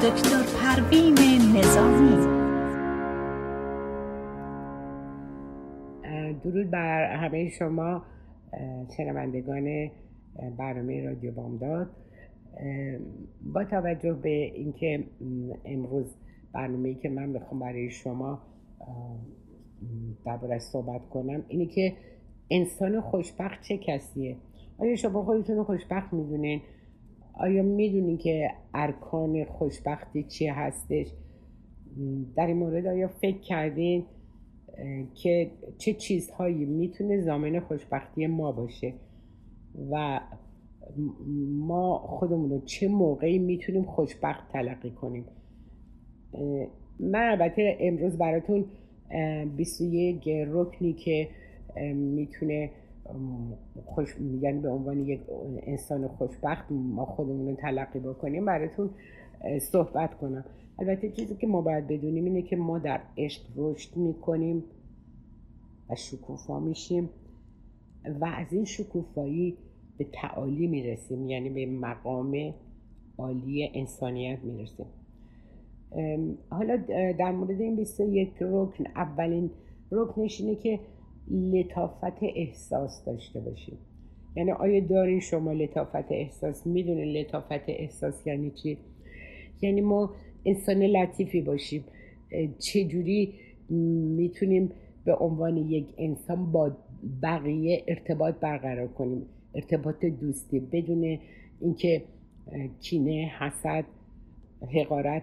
دکتر پروین نظامی. درود بر همه شما شنوندگان برنامه رادیو بامداد. با توجه به اینکه امروز برنامه که من بخوام برای شما دربارش صحبت کنم اینه که انسان خوشبخت چه کسیه؟ آیا شما خودتون رو خوشبخت می‌دونین؟ آیا می‌دونین که ارکان خوشبختی چی هستش؟ در این مورد آیا فکر کردین که چه چیزهایی می‌تونه زامن خوشبختی ما باشه؟ و ما خودمون رو چه موقعی می‌تونیم خوشبخت تلقی کنیم؟ من البته امروز براتون 21 رکنی که می‌تونه خوش یعنی به عنوان یک انسان خوشبخت ما خودمون رو تلقی بکنیم براتون صحبت کنم. البته چیزی که ما باید بدونیم اینه که ما در عشق رشد می‌کنیم و شکوفا میشیم و از این شکوفایی به تعالی می‌رسیم یعنی به مقام عالی انسانیت می‌رسیم. حالا در مورد این 21 رکن اولین رکنش اینه که لطافت احساس داشته باشیم یعنی آیا دارین شما لطافت احساس؟ می‌دونین لطافت احساس یعنی چی؟ یعنی ما انسان لطیفی باشیم. چجوری می‌تونیم به عنوان یک انسان با بقیه ارتباط برقرار کنیم؟ ارتباط دوستی بدون اینکه کینه حسد حقارت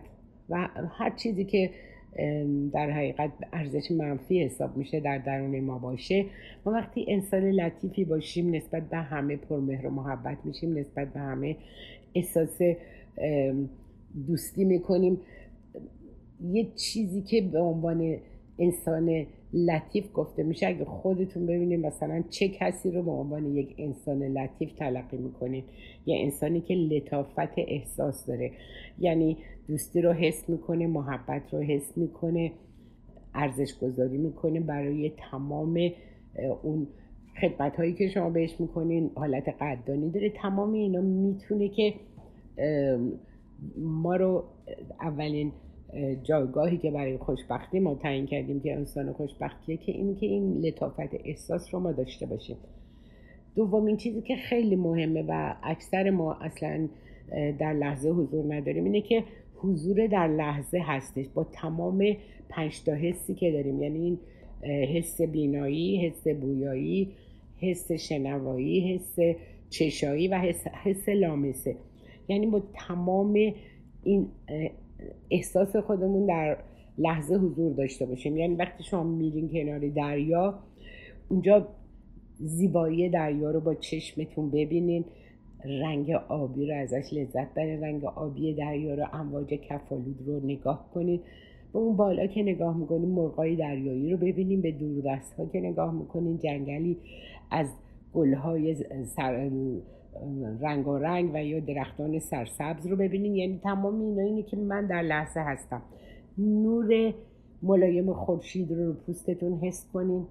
و هر چیزی که در حقیقت ارزش منفی حساب میشه در درون ما باشه. ما وقتی انسان لطیفی باشیم نسبت به همه پرمهر و محبت میشیم نسبت به همه احساس دوستی می‌کنیم. یه چیزی که به عنوان انسان لطیف گفته میشه. اگه خودتون ببینید مثلا چه کسی رو به عنوان یک انسان لطیف تلقی می‌کنید یه انسانی که لطافت احساس داره. یعنی دوستی رو حس می‌کنه محبت رو حس می‌کنه ارزش گذاری می‌کنه برای تمام اون خدمت هایی که شما بهش می‌کنین حالت قدردانی داره. تمام اینا می‌تونه که ما رو اولین جایگاهی که برای خوشبختی ما تعیین کردیم که انسان خوشبختیه که این که این لطافت احساس رو ما داشته باشیم. دومین چیزی که خیلی مهمه و اکثر ما اصلا در لحظه حضور نداریم اینه که حضور در لحظه هستش. با تمام پنج تا حسی که داریم یعنی این حس بینایی حس بویایی حس شنوایی حس چشایی و حس, حس لامسه. یعنی با تمام این احساس خودمون در لحظه حضور داشته باشیم. یعنی وقتی شما میرین کنار دریا اونجا زیبایی دریا رو با چشمتون ببینین. رنگ آبی رو ازش لذت برین رنگ آبی دریا رو امواج کفالود رو نگاه کنید به اون بالا که نگاه می‌کنین مرغای دریایی رو ببینیم به دست ها که نگاه می‌کنین جنگلی از گلهای سر رنگ و رنگ و یا درختان سرسبز رو ببینین. یعنی تمام اینا اینه که من در لحظه هستم. نور ملایم خورشید رو رو پوستتون حس کنین.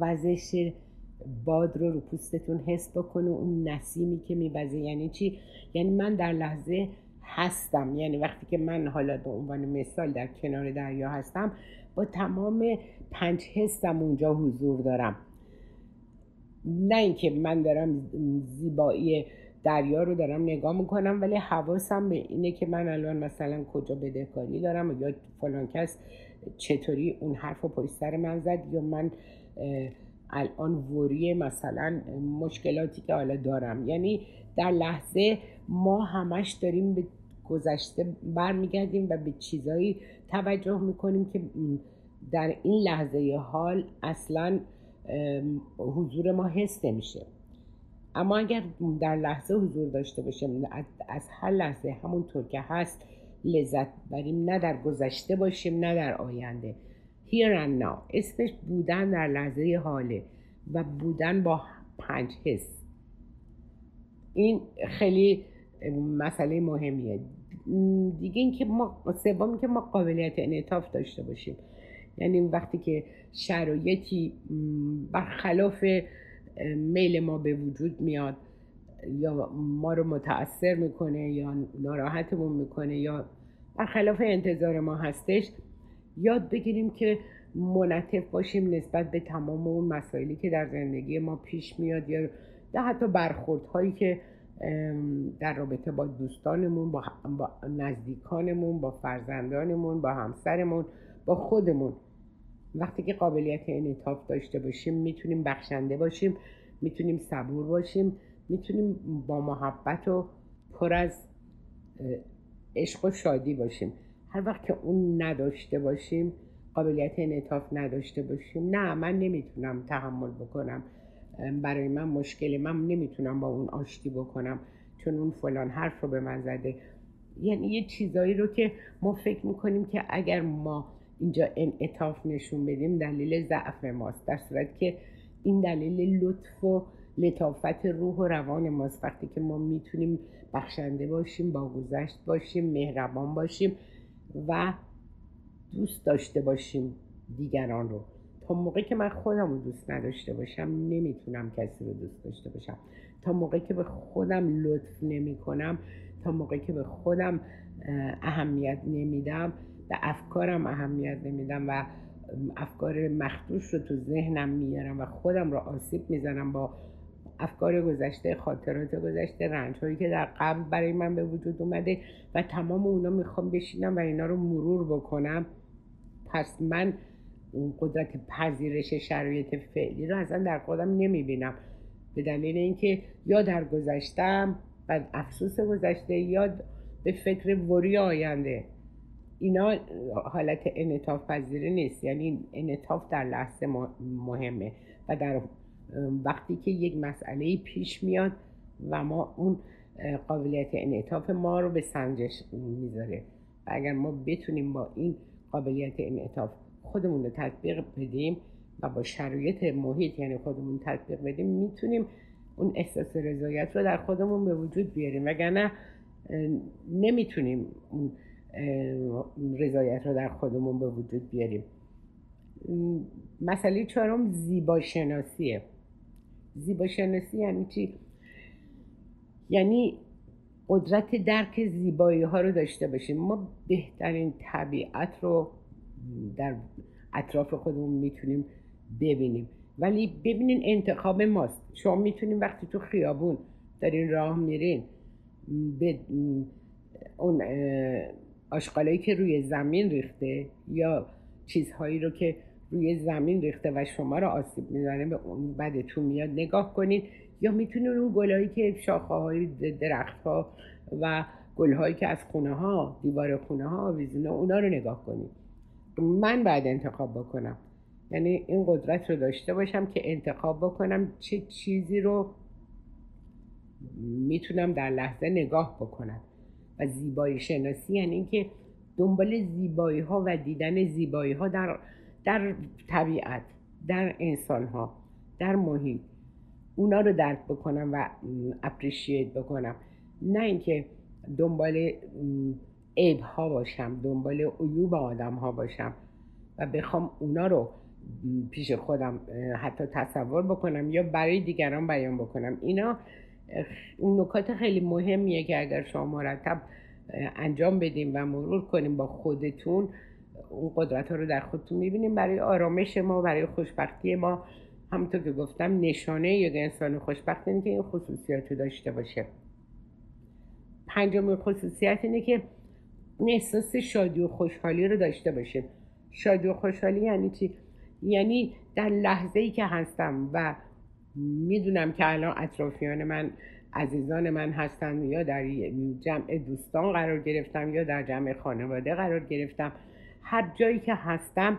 وزش باد رو رو پوستتون حس بکنه. اون نسیمی که میبزه یعنی چی؟ یعنی من در لحظه هستم. یعنی وقتی که من حالا به عنوان مثال در کنار دریا هستم با تمام پنج حسم اونجا حضور دارم. نه اینکه من دارم زیبایی دریا رو دارم نگاه می‌کنم ولی حواسم به اینه که من الان مثلا کجا بدهکاری دارم یا فلان کس چطوری اون حرف رو پشت سر من زد یا من الان وری مثلا مشکلاتی که حالا دارم. یعنی در لحظه ما همش داریم به گذشته برمیگردیم و به چیزایی توجه می‌کنیم که در این لحظه حال اصلا حضور ما حس نمیشه. اما اگر در لحظه حضور داشته باشیم از هر لحظه همونطور که هست لذت بریم نه در گذشته باشیم نه در آینده. Here and now. اسمش بودن در لحظه حاله و بودن با پنج حس. این خیلی مسئله مهمیه. دیگه اینکه ما سومی که ما قابلیت انعطاف داشته باشیم. یعنی وقتی که شرایطی برخلاف میل ما به وجود میاد یا ما رو متاثر می‌کنه یا ناراحتمون می‌کنه یا برخلاف انتظار ما هستش یاد بگیریم که منطف باشیم نسبت به تمام اون مسائلی که در زندگی ما پیش میاد یا حتی برخوردهایی که در رابطه با دوستانمون با, نزدیکانمون با فرزندانمون با همسرمون با خودمون. وقتی که قابلیت انعطاف داشته باشیم می‌تونیم بخشنده باشیم می‌تونیم صبور باشیم می‌تونیم با محبت و پر از عشق و شادی باشیم. هر وقت که اون نداشته باشیم قابلیت انعطاف نداشته باشیم نه من نمی‌تونم تحمل بکنم. برای من مشکل من نمی‌تونم با اون آشتی بکنم چون اون فلان حرف رو به من زده. یعنی یه چیزایی رو که ما فکر می‌کنیم که اگر ما اینجا انعطاف نشون بدیم دلیل ضعف ماست. در صورت که این دلیل لطف و لطافت روح و روان ماست. وقتی که ما می‌تونیم بخشنده باشیم با گذشت باشیم مهربان باشیم و دوست داشته باشیم دیگران رو. تا موقعی که من خودم رو دوست نداشته باشم نمی‌تونم کسی رو دوست داشته باشم. تا موقعی که به خودم لطف نمی کنم تا موقعی که به خودم اهمیت نمیدم به افکارم اهمیت نمیدم و افکار مخدوش رو تو ذهنم میارم و خودم رو آسیب می‌زنم با افکار گذشته خاطرات گذشته رنج هایی که در قبل برای من به وجود اومده و تمام اونا می‌خوام بشینم و اینا رو مرور بکنم. پس من اون قدرت پذیرش شرایط فعلی رو اصلا در خودم نمی‌بینم. به دلیل اینکه یا در گذشتم بعد افسوس گذشته یا به فکر وری آینده اینا حالت انعطاف پذیری نیست. یعنی انعطاف در لحظه مهمه و در وقتی که یک مسئله پیش میاد و ما اون قابلیت انعطاف ما رو به سنجش می‌ذاره. و اگر ما بتونیم با این قابلیت انعطاف خودمون رو تطبیق بدیم و با شرایط محیط یعنی خودمون تطبیق بدیم می‌تونیم اون احساس رضایت رو در خودمون به وجود بیاریم. وگرنه نمی‌تونیم اون رضایت رو در خودمون به وجود بیاریم. مسئله چهارم زیبا شناسیه زیبا شناسی یعنی چی؟ یعنی قدرت درک زیبایی ها رو داشته باشیم. ما بهترین طبیعت رو در اطراف خودمون می‌تونیم ببینیم. ولی ببینین انتخاب ماست. شما می‌تونیم وقتی تو خیابون دارین راه میرین به اون آشغالایی که روی زمین ریخته یا چیزهایی رو که روی زمین ریخته و شما رو آسیب می‌زنه به اون بدتون میاد. نگاه کنین یا می‌تونین اون گلهایی که شاخه های درخت ها و گلهایی که از خونه ها دیوار خونه ها آویزونه اونا رو نگاه کنین. من باید انتخاب بکنم. یعنی این قدرت رو داشته باشم که انتخاب بکنم چه چیزی رو می‌تونم در لحظه نگاه بکنم. و زیبایی شناسی یعنی اینکه دنبال زیبایی ها و دیدن زیبایی ها در, در طبیعت در انسان ها در محیط. اونا رو درک بکنم و اپریشیت بکنم. نه اینکه دنبال عیب ها باشم دنبال عیوب آدم ها باشم و بخوام اونا رو پیش خودم حتی تصور بکنم یا برای دیگران بیان بکنم. اینا اون نکات خیلی مهمیه که اگر شما مرتب انجام بدیم و مرور کنیم با خودتون اون قدرت ها رو در خودتون می‌بینیم برای آرامش ما برای خوشبختی ما همونطور که گفتم نشانه یک انسان خوشبخت اینه که این خصوصیات رو داشته باشه. پنجمین خصوصیت اینه که احساس شادی و خوشحالی رو داشته باشه. شادی و خوشحالی یعنی چی؟ یعنی در لحظه ای که هستم و می‌دونم که الان اطرافیان من عزیزان من هستن یا در جمع دوستان قرار گرفتم یا در جمع خانواده قرار گرفتم. هر جایی که هستم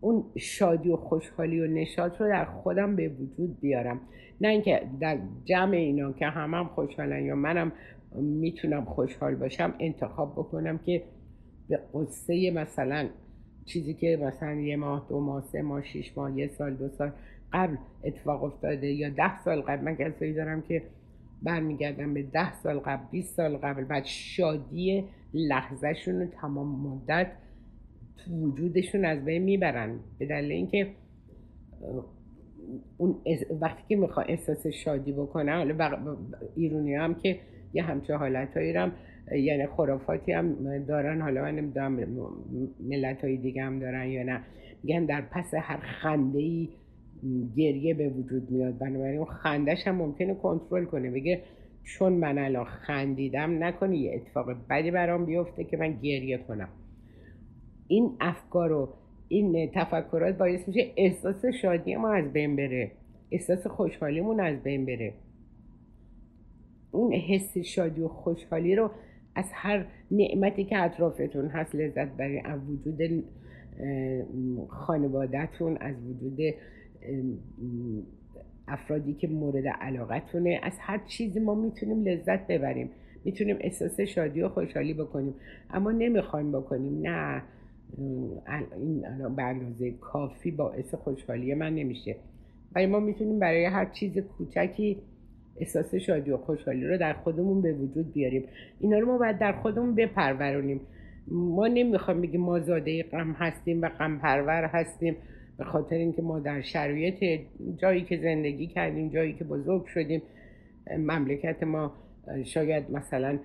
اون شادی و خوشحالی و نشاط رو در خودم به وجود بیارم. نه اینکه در جمع اینا که همم هم خوشحالن یا منم می‌تونم خوشحال باشم انتخاب بکنم که به قصه مثلا چیزی که مثلا یه ماه دو ماه سه ماه شیش ماه یه سال دو سال قبل اتفاق افتاده یا ده سال قبل؟ من کسایی دارم که برمیگردم به ده سال قبل 20 سال قبل. بعد شادی لحظهشون رو تمام مدت وجودشون از بین می‌برن. به دلیل اینکه اون وقتی که میخوا احساس شادی بکنه حالا ایرونی هم که یه همچه حالت هم یعنی خرافاتی هم دارن. حالا من نمی‌دونم ملت های دیگه هم دارن یا نه. میگن در پس هر خنده ای گریه به وجود میاد. بنابراین اون خندش هم ممکنه کنترل کنه. بگه چون من الان خندیدم نکنه یه اتفاق بدی برام بیفته که من گریه کنم. این افکار و این تفکرات باعث میشه احساس شادی ما از بین بره. احساس خوشحالیمون از بین بره. اون حس شادی و خوشحالی رو از هر نعمتی که اطرافتون هست لذت برای از وجود خانوادهتون از وجود افرادی که مورد علاقتونه. از هر چیزی ما می‌تونیم لذت ببریم. می‌تونیم احساس شادی و خوشحالی بکنیم. اما نمی‌خوایم بکنیم. نه این به اندازه کافی باعث خوشحالی من نمیشه. ولی ما می‌تونیم برای هر چیز کوچکی احساس شادی و خوشحالی رو در خودمون به وجود بیاریم. اینا رو ما باید در خودمون بپرورونیم. ما نمی‌خوایم بگیم ما زاده غم هستیم و غم پرور هستیم. به خاطر اینکه ما در شرایط جایی که زندگی کردیم جایی که بزرگ شدیم مملکت ما شاید مثلا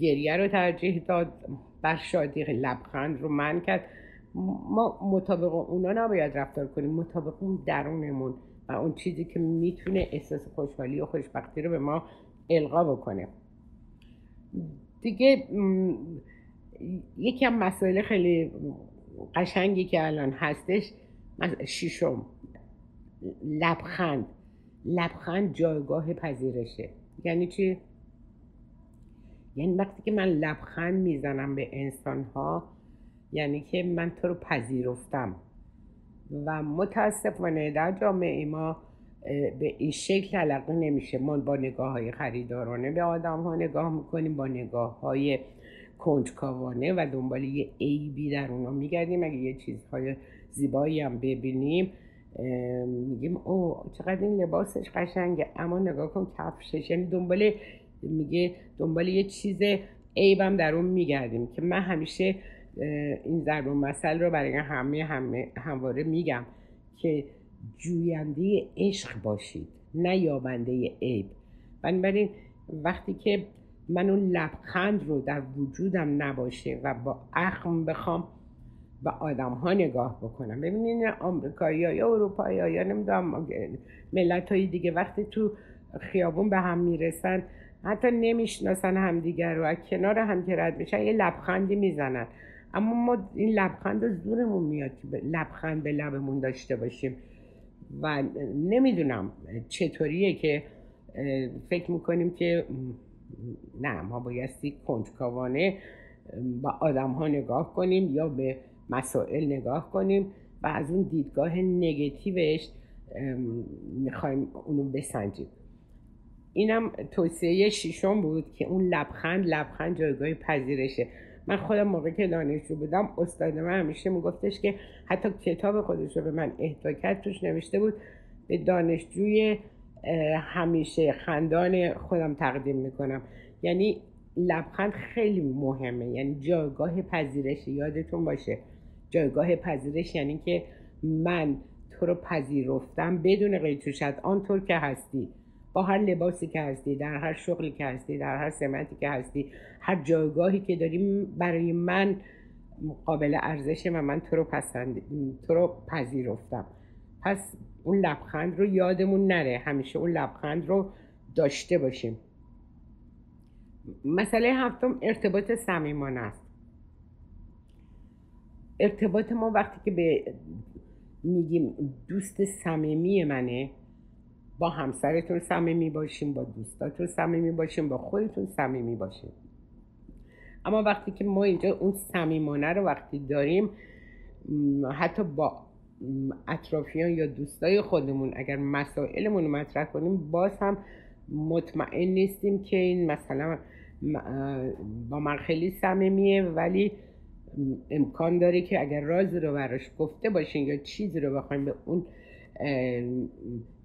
گریه رو ترجیح داد بر شادی لبخند رو من کرد. ما مطابق اونا نباید رفتار کنیم مطابق اون درونمون و اون چیزی که می‌تونه احساس خوشحالی و خوشبختی رو به ما القا بکنه. دیگه یکی از مسائل خیلی قشنگی که الان هستش شیشم لبخند. لبخند جایگاه پذیرشه. یعنی چی؟ یعنی وقتی که من لبخند می‌زنم به انسان ها یعنی که من تو رو پذیرفتم. و متاسفانه در جامعه ما به این شکل علاقه نمیشه. ما با نگاه های خریدارانه به آدم ها نگاه می‌کنیم با نگاه های کنجکاوانه و دنبال یه عیبی در اونا میگردیم. اگه یه چیزهای زیبایی هم ببینیم میگیم او چقدر این لباسش قشنگه. اما نگاه کن کفشش. یعنی دنبال میگه دنبال یه چیز عیبم در اون میگردیم که من همیشه این ضرب مثل رو برای همه همه همواره میگم که جوینده عشق باشید نه یابنده عیب. بنابراین وقتی که من اون لبخند رو در وجودم نباشه و با اخم بخوام به آدم ها نگاه بکنم. ببینین آمریکایی یا اروپایی یا نمی‌دونم ملت های دیگه وقتی تو خیابون به هم می‌رسن حتی نمی‌شناسن همدیگر رو از کنار هم که رد میشن یه لبخندی می‌زنن. اما ما این لبخند از دورمون میاد که لبخند به لبمون داشته باشیم. و نمی‌دونم چطوریه که فکر می‌کنیم که نه ما بایستی کنجکاوانه با آدم ها نگاه کنیم یا به مسائل نگاه کنیم و از اون دیدگاه نگتیوش می‌خوایم اونو بسنجیم. اینم توصیه شیشم بود که اون لبخند لبخند جایگاه پذیرشه. من خودم موقع که دانشجو بودم استاد من همیشه میگفتش که حتی کتاب خودش رو به من اهدا کرد توش نوشته بود به دانشجوی همیشه خندان خودم تقدیم می‌کنم. یعنی لبخند خیلی مهمه یعنی جایگاه پذیرش یادتون باشه. جایگاه پذیرش یعنی که من تو رو پذیرفتم بدون قید آنطور که هستی با هر لباسی که هستی در هر شغلی که هستی در هر سمتی که هستی هر جایگاهی که داری برای من قابل ارزشه و من تو رو پسند تو رو پذیرفتم. پس اون لبخند رو یادمون نره. همیشه اون لبخند رو داشته باشیم. مسئله هفتم ارتباط صمیمانه است. ارتباط ما وقتی که به میگیم دوست صمیمی منه با همسرتون صمیمی باشیم با دوستاتون صمیمی باشیم با خودتون صمیمی باشیم. اما وقتی که ما اینجا اون صمیمانه رو وقتی داریم حتی با اطرافیان یا دوستای خودمون اگر مسائلمون رو مطرح کنیم باز هم مطمئن نیستیم که این مثلا با من خیلی صمیمیه ولی امکان داره که اگر رازی رو براش گفته باشین یا چیزی رو بخوایم به اون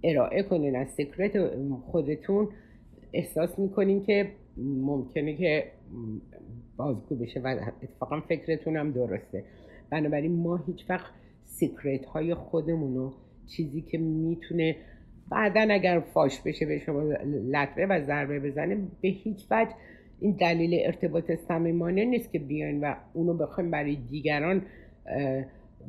ارائه کنین از سکرت خودتون احساس می‌کنین که ممکنه که بازگو بشه و اتفاقا فکرتون هم درسته. بنابراین ما هیچ وقت سیکرت های خودمون رو چیزی که می‌تونه بعدا اگر فاش بشه به شما لطمه و ضربه بزنه به هیچ وجه این دلیل ارتباط صمیمانه نیست که بیاین و اونو بخوایم برای دیگران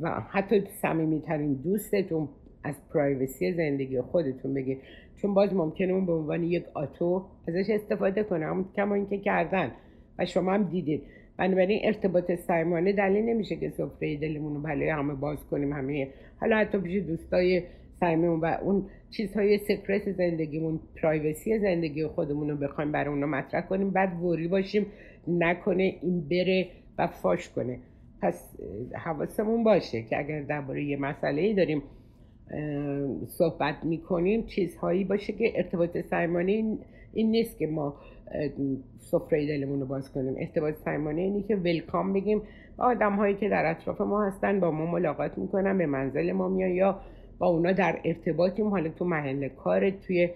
و حتی صمیمیترین دوستتون از پرایوسی زندگی خودتون بگه چون باز ممکنه اون به عنوان یک آتو ازش استفاده کنه. همون کما اینکه کردن. و شما هم دیدید بنابراین ارتباط صمیمانه دلیل نمیشه که سفره دلمون رو همه باز کنیم همه حالا حتی پیش دوستای صمیمون و اون چیزهای سکرت زندگیمون پرایوسی زندگی خودمون رو بخوایم برای اونو مطرح کنیم. بعد وری باشیم نکنه این بره و فاش کنه. پس حواسمون باشه که اگر درباره یه مسئله ای داریم صحبت می‌کنیم چیزهایی باشه که ارتباط سرمانه این نیست که ما سفره دلمون رو باز کنیم. ارتباط سرمانه اینی که ولکام بگیم. آدم هایی که در اطراف ما هستن با ما ملاقات می‌کنن به منزل ما میان یا اونا در ارتباطیم حالا تو محل کار توی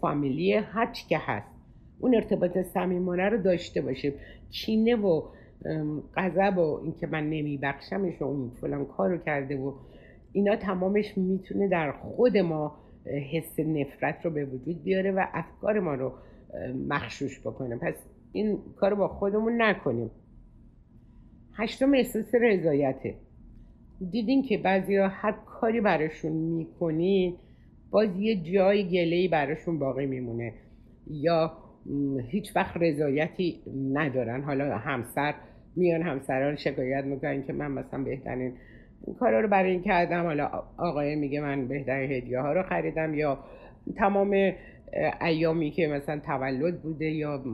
فامیلی هر که هست. اون ارتباط صمیمانه رو داشته باشیم. چینه و غضب و اینکه من نمیبخشمش و اون فلان کار رو کرده و اینا تمامش می‌تونه در خود ما حس نفرت رو به وجود بیاره و افکار ما رو مخشوش بکنه. پس این کار رو با خودمون نکنیم. هشتم احساس رضایته. دیدین که بعضی ها هر کاری براشون می‌کنین باز یه جای گلهی براشون باقی میمونه. یا هیچ وقت رضایتی ندارن. حالا همسر میان همسران شکایت می‌کنن که من مثلا بهترین کارا رو برای این کردم. حالا آقای میگه من بهترین هدیه ها رو خریدم. یا تمام ایامی که مثلا تولد بوده یا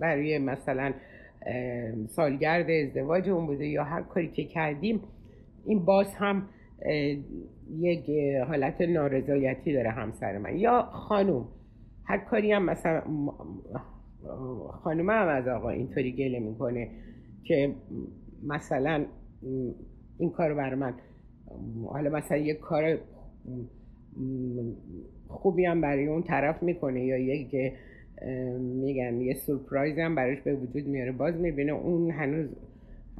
برای مثلا سالگرد ازدواج اون بوده یا هر کاری که کردیم این باز هم یک حالت نارضایتی داره همسر من. یا خانوم هر کاری هم مثلا خانوم هم از آقا اینطوری گله می‌کنه که مثلا این کار بر من حالا مثلا یک کار خوبی هم برای اون طرف می‌کنه یا یک میگن یه سورپرایز هم براش به وجود میاره. باز می‌بینه اون هنوز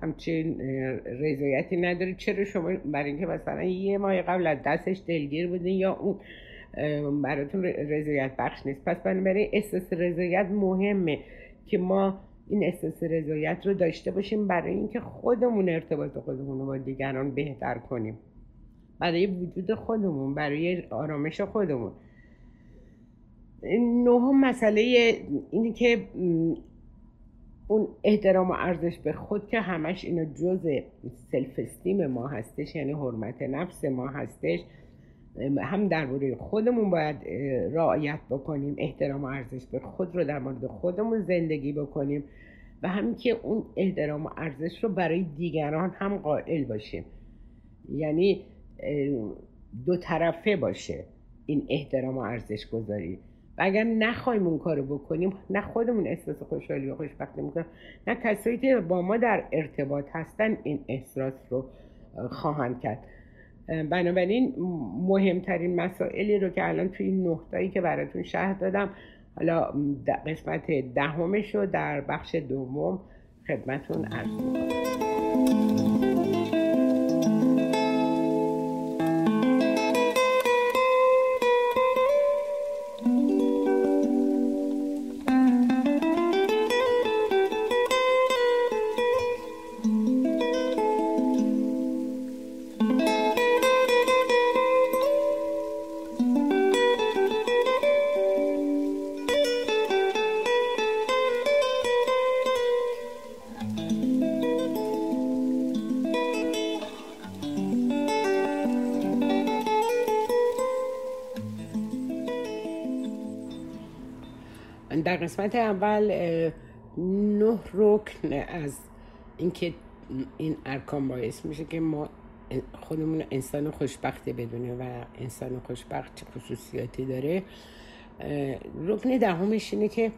همچین رضایتی نداره. چرا شما برای اینکه مثلا یه ماه قبل از دستش دلگیر بودین یا اون براتون رضایت بخش نیست. پس بنابراین احساس رضایت مهمه که ما این احساس رضایت رو داشته باشیم برای اینکه خودمون ارتباط خودمون رو با دیگران بهتر کنیم. برای وجود خودمون برای آرامش خودمون. نهم مسئله اینه که اون احترام و ارزش به خود که همش اینا جز سلف استیم ما هستش یعنی حرمت نفس ما هستش. هم درباره خودمون باید رعایت بکنیم احترام و ارزش به خود رو در مورد خودمون زندگی بکنیم و همین که اون احترام و ارزش رو برای دیگران هم قائل باشیم. یعنی دو طرفه باشه این احترام و ارزش گذاری. و اگر نخوایم اون کارو بکنیم نه خودمون احساس خوشحالی و خوشبختی می‌کنیم. نه کسایی که با ما در ارتباط هستن این احساس رو خواهند کرد. بنابراین مهمترین مسائلی رو که الان توی این نقطه‌ای که براتون شهر دادم حالا قسمت دهمش رو در بخش دوم خدمتون عرض می‌کنم. در قسمت اول نه رکن از اینکه این ارکان باعث میشه که ما خودمون انسان خوشبختی بدونه و انسان خوشبخت چه خصوصیاتی داره. رکن دهمش اینه که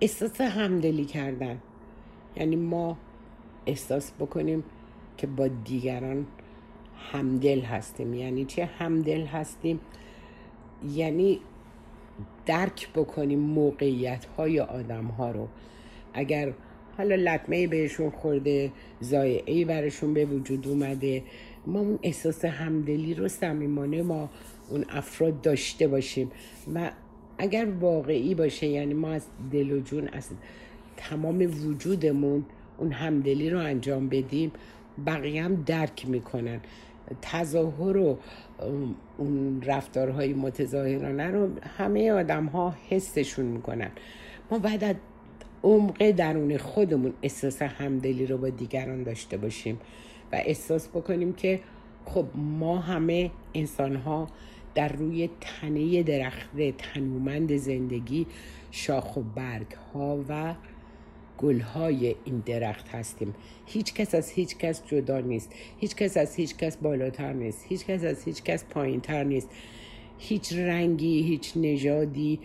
احساس همدلی کردن. یعنی ما احساس بکنیم که با دیگران همدل هستیم. یعنی چه همدل هستیم؟ یعنی درک بکنیم موقعیت های آدم ها رو. اگر حالا لطمه بهشون خورده زایعی برشون به وجود اومده ما اون احساس همدلی رو صمیمانه ما اون افراد داشته باشیم. و اگر واقعی باشه یعنی ما از دل و جون از تمام وجودمون اون همدلی رو انجام بدیم بقیه هم درک می‌کنن. تظاهر و اون رفتارهای متظاهرانه رو همه آدم ها حسشون می‌کنن. ما باید از عمق درون خودمون احساس همدلی رو با دیگران داشته باشیم و احساس بکنیم که خب ما همه انسان ها در روی تنه درخت تنومند زندگی شاخ و برگ ها و گل های این درخت هستیم. هیچ کس از هیچ کس جدا نیست. هیچ کس از هیچ کس بالاتر نیست. هیچ کس از هیچ کس پایین تر نیست. هیچ رنگی هیچ نژادی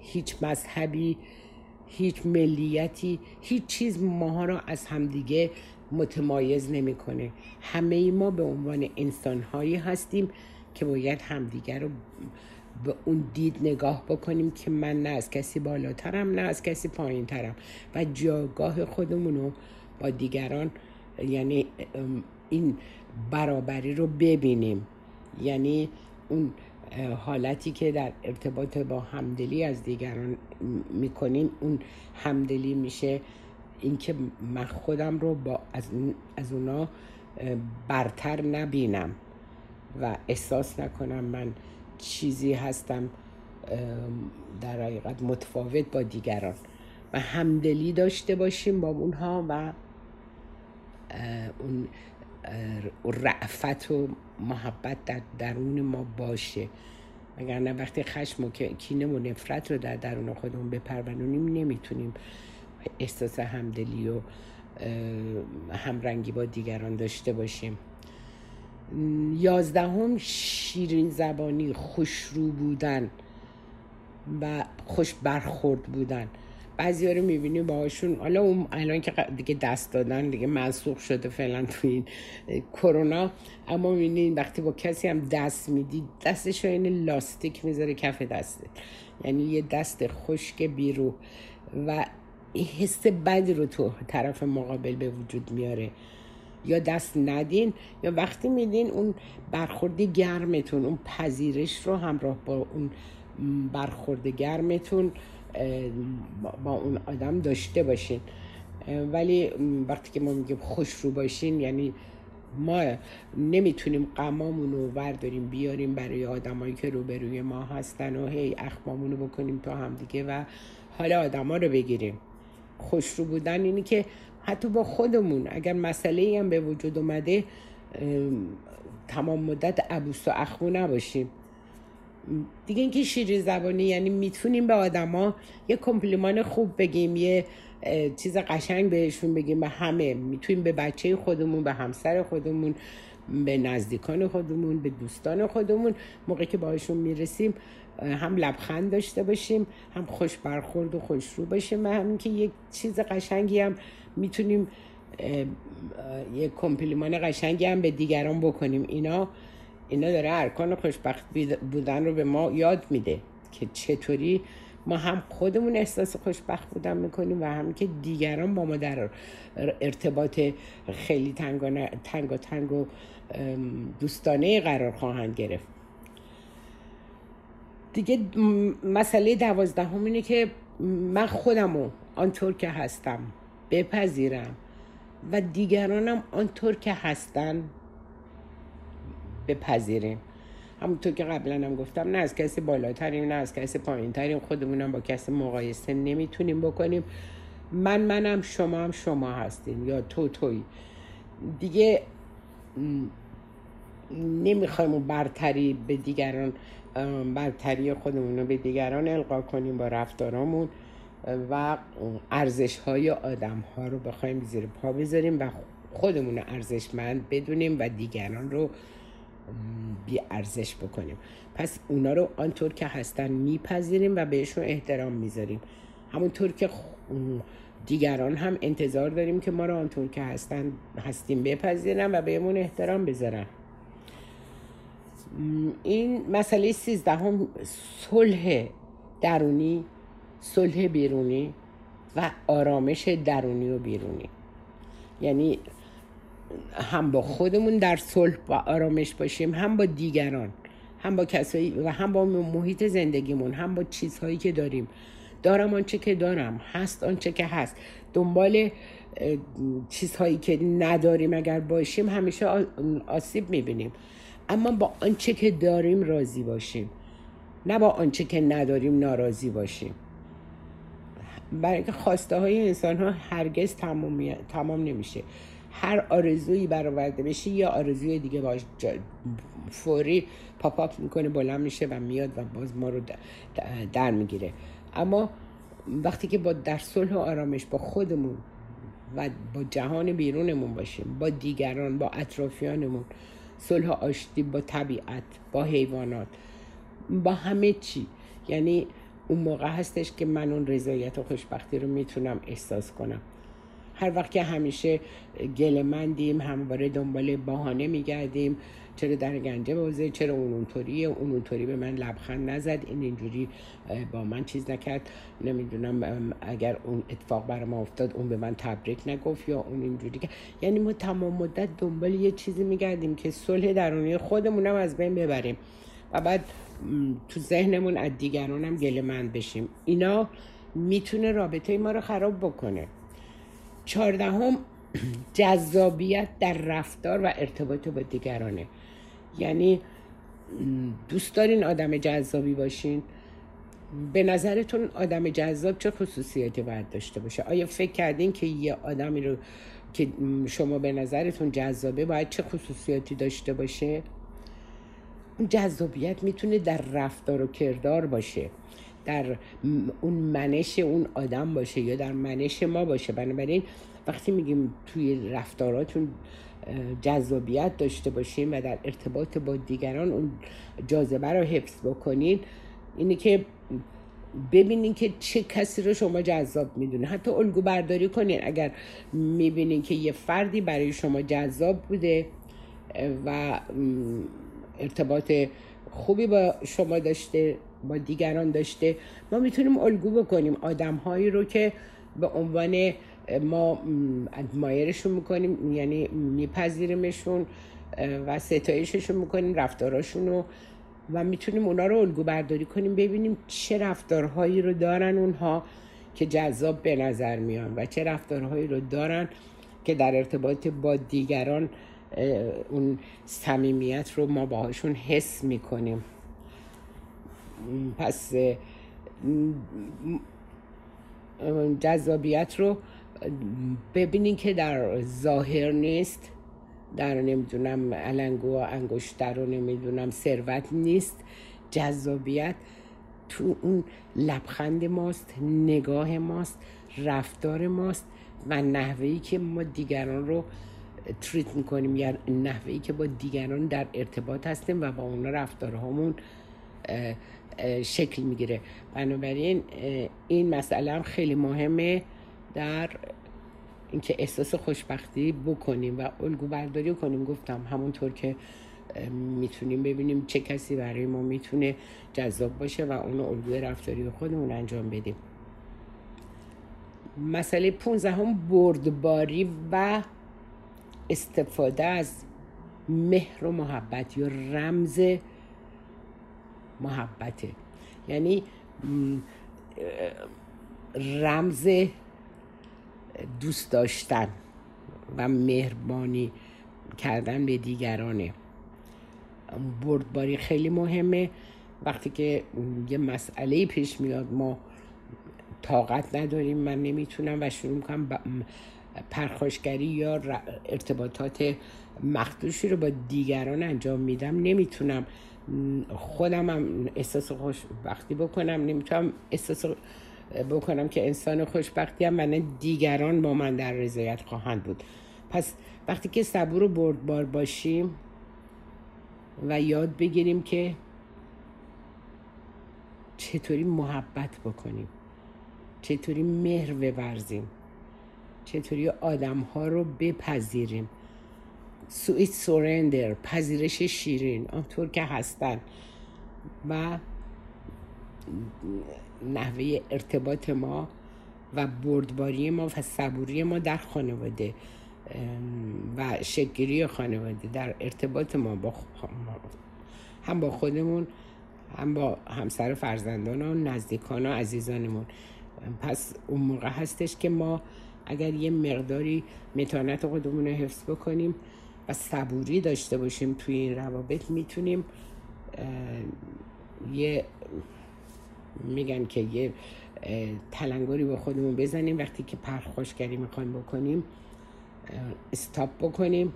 هیچ مذهبی هیچ ملیتی هیچ چیز ماها را از همدیگه متمایز نمی‌کنه. همه ای ما به عنوان انسان هایی هستیم که باید همدیگه رو به اون دید نگاه بکنیم که من نه از کسی بالاترم نه از کسی پایینترم. و جاگاه خودمون رو با دیگران یعنی این برابری رو ببینیم. یعنی اون حالتی که در ارتباط با همدلی از دیگران می‌کنیم اون همدلی میشه اینکه من خودم رو با از, از اونا برتر نبینم و احساس نکنم من چیزی هستم در حقیقت متفاوت با دیگران. و همدلی داشته باشیم با اونها و اون رعفت و محبت در درون ما باشه. نه وقتی خشم و کینه و نفرت رو در درون خودمون بپرونونیم نمی‌تونیم احساس همدلی و همرنگی با دیگران داشته باشیم. یازدهم شیرین زبانی خوشرو بودن و خوش برخورد بودن. بعضی رو می‌بینی باهاشون حالا اون الان که دیگه دست دادن دیگه منسوخ شده فعلا تو این کرونا. اما می‌بینین وقتی با کسی هم دست میدی دستش این لاستیک می‌ذاره کف دستت. یعنی یه دست خشک بیرو. و حس بدی رو تو طرف مقابل به وجود میاره. یا دست ندین یا وقتی میدین اون برخورد گرمتون اون پذیرش رو همراه با اون برخورد گرمتون با اون آدم داشته باشین. ولی وقتی که ما میگیم خوش رو باشین یعنی ما نمی‌تونیم قمامون رو بیاریم برای آدمایی که روبروی ما هستن و هی اخمامون رو بکنیم تو همدیگه و حالا آدما رو بگیریم. خوش رو بودن اینی که حتی با خودمون. اگر مسئله هم به وجود اومده تمام مدت عبوس و اخمو نباشیم. دیگه اینکه شیری زبانی یعنی می‌تونیم به آدما یه کمپلیمان خوب بگیم یه چیز قشنگ بهشون بگیم به همه. می‌تونیم به بچه خودمون به همسر خودمون به نزدیکان خودمون به دوستان خودمون موقعی که باهاشون می‌رسیم هم لبخند داشته باشیم هم خوش برخورد و خوش رو باشیم و همین که یک چیز قشنگی هم می‌تونیم یک کمپلیمان قشنگی هم به دیگران بکنیم. اینا اینا داره ارکان خوشبخت بودن رو به ما یاد میده که چطوری ما هم خودمون احساس خوشبخت بودن می‌کنیم و هم که دیگران با ما در ارتباط خیلی تنگ و تنگ و, تنگ و دوستانه قرار خواهند گرفت. دیگه مسئله دوازدهم اینه که من خودمو آنطور که هستم بپذیرم. و دیگرانم آنطور که هستن بپذیریم. همونطور که قبلا هم گفتم نه از کسی بالاتریم نه از کسی پایینتریم. خودمونم با کسی مقایسه نمی‌تونیم بکنیم. من منم شما هم شما هستیم یا تو توی. دیگه نمی‌خوایم برتری به دیگران برتری خودمون رو به دیگران القا کنیم با رفتارامون. و ارزش های آدم ها رو بخوایم زیر پا بذاریم و خودمون رو ارزشمند بدونیم و دیگران رو بی ارزش بکنیم. پس اونا رو آنطور که هستن میپذیریم و بهشون احترام می‌ذاریم. همونطور که دیگران هم انتظار داریم که ما رو آنطور که هستن هستیم بپذیرن و بهمون احترام بذارن. این مسئله سیزدهم صلح درونی صلح بیرونی و آرامش درونی و بیرونی. یعنی هم با خودمون در صلح و آرامش باشیم هم با دیگران هم با کسایی و هم با محیط زندگیمون هم با چیزهایی که داریم. دارم آنچه که دارم هست آنچه که هست. دنبال چیزهایی که نداریم اگر باشیم همیشه آسیب می‌بینیم. اما با آنچه که داریم راضی باشیم. نه با آنچه که نداریم ناراضی باشیم. برای اینکه خواسته های انسان ها هرگز تمام, تمام نمیشه. هر آرزویی برآورده بشه یا آرزوی دیگه باش فوری پاپاپ می‌کنه بلند میشه و میاد و باز ما رو در می‌گیره. اما وقتی که با در صلح و آرامش با خودمون و با جهان بیرونمون باشیم با دیگران با اطرافیانمون صلح آشتی با طبیعت با حیوانات با همه چی. یعنی اون موقع هستش که من اون رضایت و خوشبختی رو می‌تونم احساس کنم. هر وقت که همیشه گل مندیم همواره دنبال بهانه میگردیم. چرا در گنجه بازه؟ چرا اون اونطوریه؟ اون اونطوری به من لبخند نزد. این اینجوری با من چیز نکرد. نمی‌دونم اگر اون اتفاق بر ما افتاد اون به من تبریک نگفت یا اون اینجوری که یعنی ما تمام مدت دنبال یه چیزی میگردیم که صلح درونی خودمونم از بین ببریم. و بعد تو ذهنمون از دیگران هم گله مند بشیم. اینا می‌تونه رابطه ما رو خراب بکنه. چهاردهم جذابیت در رفتار و ارتباط با دیگرانه. یعنی دوست دارین آدم جذابی باشین. به نظرتون آدم جذاب چه خصوصیاتی باید داشته باشه؟ آیا فکر کردین که یه آدمی رو که شما به نظرتون جذابه باید چه خصوصیاتی داشته باشه؟ اون جذابیت می‌تونه در رفتار و کردار باشه در اون منش اون آدم باشه یا در منش ما باشه. بنابراین وقتی میگیم توی رفتاراتون جذابیت داشته باشیم و در ارتباط با دیگران اون جاذبه رو حفظ بکنین اینه که ببینین که چه کسی رو شما جذاب می‌دونه. حتی الگو برداری کنین. اگر می‌بینین که یه فردی برای شما جذاب بوده و ارتباط خوبی با شما داشته با دیگران داشته. ما می‌تونیم الگو بکنیم آدم هایی رو که به عنوان ما ادمایرشون می‌کنیم یعنی میپذیریمشون و ستایششون می‌کنیم رفتاراشون رو. و می‌تونیم اونا رو الگو برداری کنیم ببینیم چه رفتارهایی رو دارن اونها که جذاب به نظر میان و چه رفتارهایی رو دارن که در ارتباط با دیگران اون صمیمیت رو ما باهاشون حس می‌کنیم. پس جذابیت رو ببینین که در ظاهر نیست. در نمی‌دونم علنگو انگشتر رو نمی‌دونم ثروت نیست. جذابیت تو اون لبخند ماست نگاه ماست رفتار ماست و نحوهی که ما دیگران رو تریت می‌کنیم یا نحوهی که با دیگران در ارتباط هستیم و با اونا رفتارهامون شکل می‌گیره. بنابراین این مسئله هم خیلی مهمه در اینکه احساس خوشبختی بکنیم و الگو برداری کنیم. گفتم همونطور که می‌تونیم ببینیم چه کسی برای ما می‌تونه جذاب باشه و اون الگوی رفتاری خودمون انجام بدیم. مسئله 15 هم بردباری و استفاده از مهر و محبت یا رمز محبته. یعنی رمز دوست داشتن و مهربانی کردن به دیگرانه. بردباری خیلی مهمه. وقتی که یه مسئله پیش میاد ما طاقت نداریم من نمی‌تونم و شروع می‌کنم پرخاشگری یا ارتباطات مخدوشی رو با دیگران انجام میدم نمی‌تونم خودم هم احساس خوشبختی بکنم نمی‌تونم احساس بکنم که انسان خوشبختی هم من دیگران با من در رضایت خواهند بود. پس وقتی که صبور و بردبار باشیم و یاد بگیریم که چطوری محبت بکنیم چطوری مهر بورزیم چطوری آدم ها رو بپذیریم. سویت سورندر پذیرش شیرین آنطور که هستن. و نحوه ارتباط ما و بردباری ما و صبوری ما در خانواده و شکری خانواده در ارتباط ما با هم با خودمون هم با همسر فرزندان و نزدیکان و عزیزانمون. پس اون موقع هستش که ما اگر یه مقداری متانت خودمون رو حفظ بکنیم و صبوری داشته باشیم توی این روابط می‌تونیم یه میگن که یه تلنگری به خودمون بزنیم. وقتی که پرخوشگری می‌خوایم بکنیم استاپ بکنیم.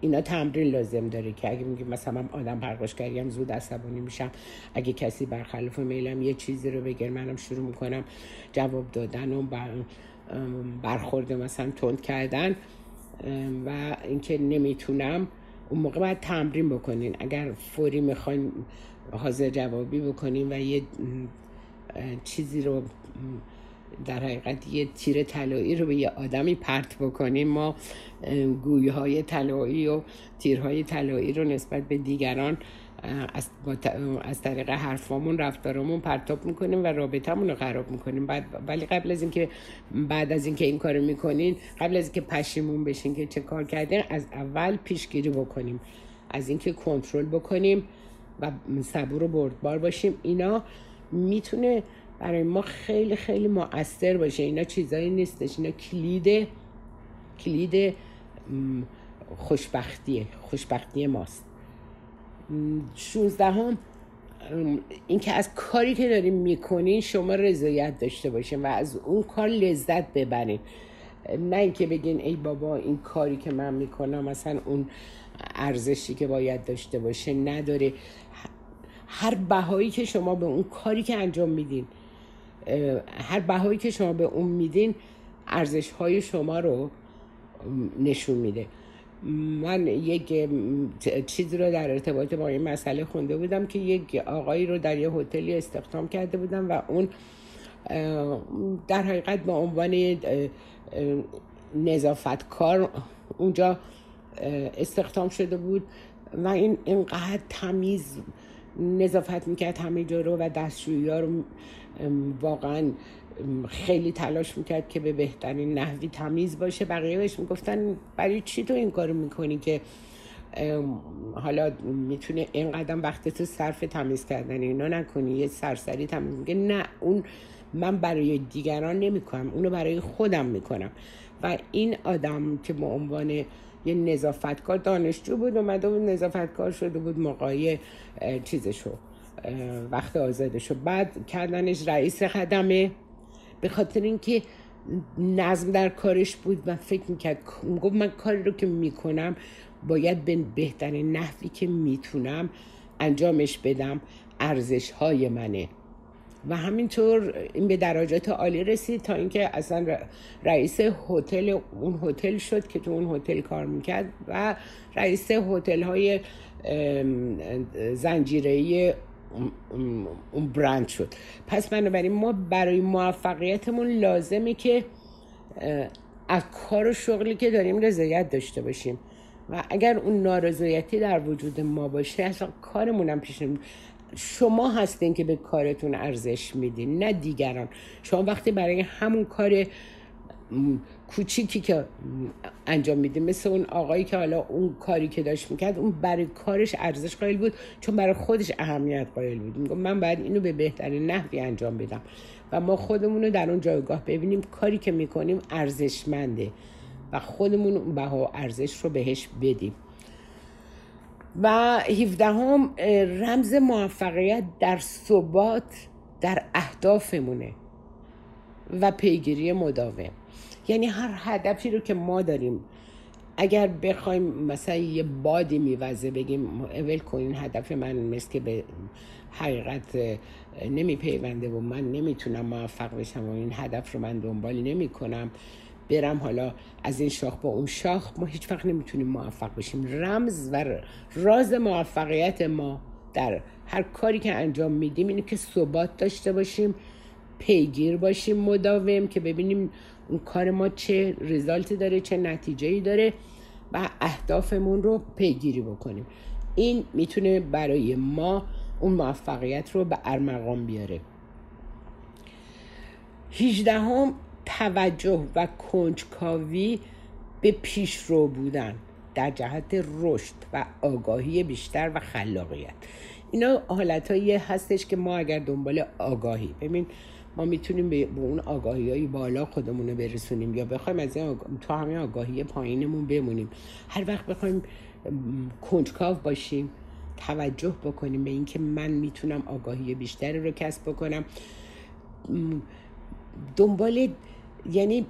اینا تمرین لازم داره که اگه میگیم مثلا آدم پرخوشگری هم زود عصبانی میشم. اگه کسی برخلاف میلم یه چیزی رو بگیر منم شروع می‌کنم جواب دادن و برخورده مثلا تند کردن و اینکه نمی‌تونم اون موقع باید تمرین بکنین. اگر فوری می‌خواین حاضر جوابی بکنین و یه چیزی رو در حقیقت یه تیر طلایی رو به یه آدمی پرت بکنیم ما گویه های طلایی و تیرهای طلایی رو نسبت به دیگران از, از طریق حرفامون رفتارمون پرتاب می‌کنیم و رابطمون رو خراب می‌کنیم. بعد ولی قبل از اینکه بعد از اینکه این کارو می‌کنین قبل از اینکه پشیمون بشین که چه کار کردین از اول پیشگیری بکنیم. از اینکه کنترل بکنیم و صبور و بردبار باشیم. اینا می‌تونه برای ما خیلی خیلی مؤثر باشه. اینا چیزایی نیستش. اینا کلید کلید خوشبختیه. خوشبختی ماست. شونزدهم این که از کاری که داریم می‌کنین شما رضایت داشته باشین و از اون کار لذت ببرین. نه اینکه بگین ای بابا این کاری که من می‌کنم مثلا اون ارزشی که باید داشته باشه نداره. هر بهایی که شما به اون کاری که انجام میدین هر بهایی که شما به اون میدین ارزش های شما رو نشون میده. من یک چیزی رو در ارتباط با این مسئله خونده بودم که یک آقایی رو در یه هتلی استخدام کرده بودم و اون در حقیقت به عنوان نظافتکار اونجا استخدام شده بود و این اینقدر تمیز نظافت می‌کرد همه جا رو و دستشویی ها رو واقعا خیلی تلاش می‌کرد که به بهترین نحوی تمیز باشه. بقیه بهش می‌گفتن برای چی تو این کارو می‌کنی که حالا می‌تونه این قدم وقت تو صرف تمیز کردن؟ اینا نکنی یه سرسری تمیز. میگه نه اون من برای دیگران نمی‌کنم اونو برای خودم می‌کنم. و این آدم که به عنوان یه نظافتکار دانشجو بود اومده بود نظافتکار شده بود موقعی چیزشو وقت آزادشو. بعد کردنش رئیس خدمه. به خاطر اینکه نظم در کارش بود و فکر می‌کرد گفت من کاری رو که می‌کنم باید به بهترین نحوی که می‌تونم انجامش بدم ارزش های منه. و همینطور این به درجات عالی رسید تا اینکه اصلا رئیس هتل اون هتل شد که تو اون هتل کار می‌کرد و رئیس هتل های زنجیره اون برند شد. پس بنابراین ما برای موفقیتمون لازمه که از کار و شغلی که داریم رضایت داشته باشیم. و اگر اون نارضایتی در وجود ما باشه اصلا کارمون پیش شما هستین که به کارتون ارزش میدین نه دیگران. شما وقتی برای همون کار کوچیکی که انجام میده مثل اون آقایی که حالا اون کاری که داشت می‌کرد اون برای کارش ارزش قائل بود چون برای خودش اهمیت قائل بود. میگم من باید اینو به بهترین نحوی انجام بدم و ما خودمون رو در اون جایگاه ببینیم کاری که می‌کنیم ارزشمنده و خودمون بها ارزش رو بهش بدیم. و 17 هم رمز موفقیت در ثبات در اهدافمونه و پیگیری مداوم. یعنی هر هدفی رو که ما داریم اگر بخوایم مثلا یه بادی میوزه بگیم اول کنین هدف من مثل که به حقیقت نمیپیونده و من نمی‌تونم موفق بشم و این هدف رو من دنبال نمی کنم برم حالا از این شاخ با اون شاخ. ما هیچ وقت نمی‌تونیم موفق بشیم. رمز و راز موفقیت ما در هر کاری که انجام میدیم اینه که ثبات داشته باشیم پیگیر باشیم مداوم که ببینیم کار ما چه ریزالتی داره چه نتیجه داره و اهدافمون رو پیگیری بکنیم. این می‌تونه برای ما اون موفقیت رو به ارمغان بیاره. 18 هم توجه و کنجکاوی به پیشرو بودن در جهت رشد و آگاهی بیشتر و خلاقیت. اینا حالتهایی هستش که ما اگر دنبال آگاهی ببین ما می‌تونیم به اون آگاهی های بالا خودمون رو برسونیم یا بخوایم از این تو همین آگاهی پایینمون بمونیم. هر وقت بخوایم کنجکاو باشیم توجه بکنیم به اینکه من می‌تونم آگاهی بیشتری رو کسب بکنم. دنبال یعنی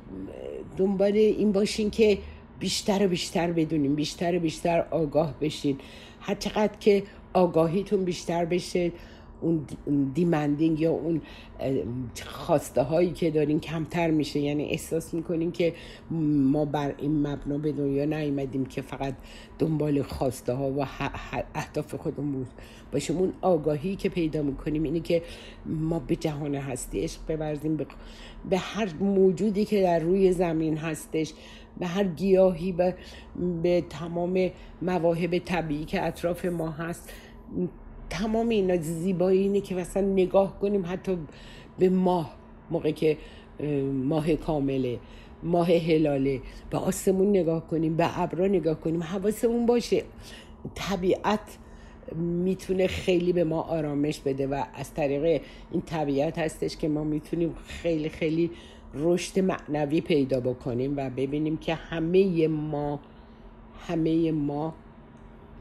دنبال این باشین که بیشتر و بیشتر بدونیم بیشتر و بیشتر آگاه بشین. هر چقدر که آگاهیتون بیشتر بشه اون دیمندینگ یا اون خواسته هایی که دارین کمتر میشه. یعنی احساس می‌کنین که ما بر این مبنا به دنیا نیومدیم که فقط دنبال خواسته ها و اهداف خودمون بود باشه اون آگاهی که پیدا می‌کنیم اینه که ما به جهان هستی عشق ببرزیم. به, به هر موجودی که در روی زمین هستش به هر گیاهی به, به تمام مواهب طبیعی که اطراف ما هست تمام اینا زیبایی اینه که مثلا نگاه کنیم حتی به ماه موقع که ماه کامله ماه هلاله. به آسمون نگاه کنیم به ابرا نگاه کنیم حواسمون باشه. طبیعت می‌تونه خیلی به ما آرامش بده و از طریق این طبیعت هستش که ما می‌تونیم خیلی خیلی رشد معنوی پیدا بکنیم و ببینیم که همه ما همه ما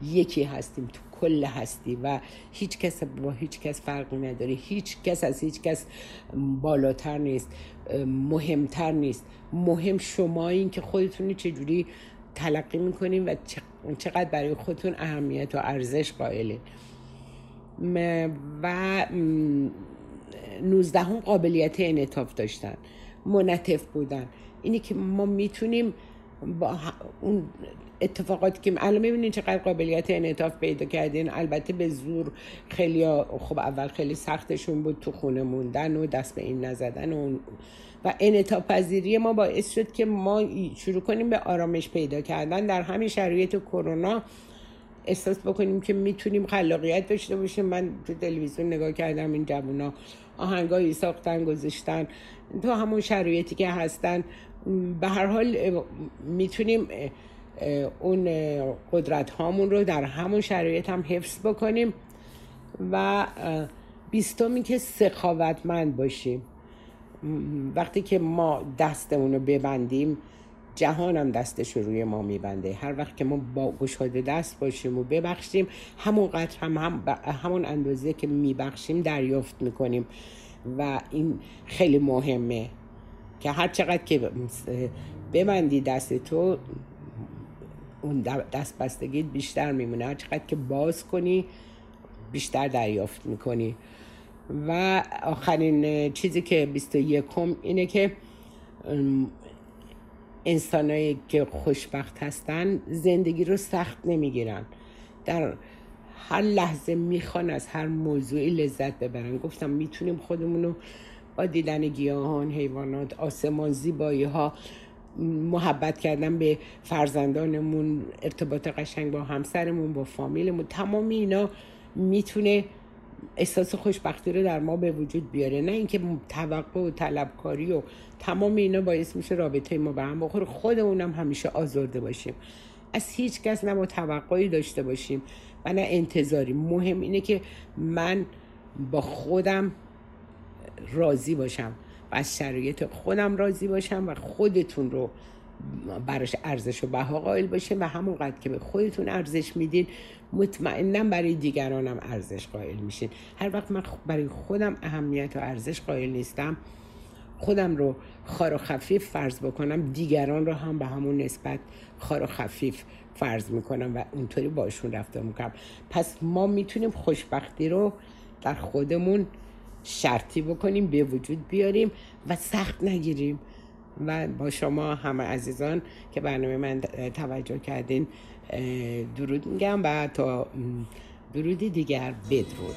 یکی هستیم تو کل هستی و هیچ کس با هیچ کس فرقی نداره. هیچ کس از هیچ کس بالاتر نیست مهمتر نیست. مهم شما این که خودتون چجوری تلقی می‌کنیم و چقدر برای خودتون اهمیت و ارزش قائله. و نوزدهم قابلیت انعطاف داشتن منطف بودن. اینی که ما می‌تونیم با اون اتفاقاتی که الان می‌بینین چقدر قابلیت انعطاف پیدا کردین. البته به زور خیلی خب اول خیلی سختشون بود تو خونه موندن و دست به این نزدن و و انعطاف پذیری ما باعث شد که ما شروع کنیم به آرامش پیدا کردن. در همین شرایط کرونا احساس بکنیم که می‌تونیم خلاقیت داشته باشیم. من تو تلویزیون نگاه کردم این جوونا آهنگایی ساختن گذاشتن. تو همون شرایطی که هستن به هر حال می‌تونیم اون قدرت هامون رو در همون شرایط هم حفظ بکنیم و بیستمی که سخاوتمند باشیم. وقتی که ما دستمون رو ببندیم جهان هم دستش رو روی ما میبنده. هر وقت که ما با گشاده دست باشیم و ببخشیم همون قدر هم, هم همون اندازه که میبخشیم دریافت می‌کنیم. و این خیلی مهمه که هر چقدر که ببندی دست تو اون دست بستگی بیشتر میمونه. هر چقدر که باز کنی بیشتر دریافت می‌کنی. و آخرین چیزی که 21 اینه که انسانایی که خوشبخت هستن زندگی رو سخت نمی‌گیرن. در هر لحظه می‌خوان از هر موضوعی لذت ببرن. گفتم می‌تونیم خودمون رو با دیدن گیاهان حیوانات آسمان زیبایی ها محبت کردن به فرزندانمون ارتباط قشنگ با همسرمون با فامیلمون تمام اینا می‌تونه احساس خوشبختی رو در ما به وجود بیاره. نه اینکه توقع و طلبکاری و تمام اینا باعث میشه رابطه ما به هم بخوره. خودمونم همیشه آزرده باشیم. از هیچ کس نه توقعی داشته باشیم و نه انتظاری. مهم اینه که من با خودم راضی باشم. و از شرایط خودم راضی باشم و خودتون رو براش ارزش و بها قائل باشه و همونقدر که به خودتون ارزش میدین مطمئنا برای دیگرانم ارزش قائل میشین. هر وقت من برای خودم اهمیت و ارزش قائل نیستم خودم رو خار و خفیف فرض بکنم دیگران رو هم به همون نسبت خار و خفیف فرض می‌کنم و اونطوری باشون رفتار می‌کنم. پس ما می‌تونیم خوشبختی رو در خودمون شرطی بکنیم به وجود بیاریم و سخت نگیریم. و با شما همه عزیزان که برنامه من توجه کردین درود میگم و تا درودی دیگر بدرود.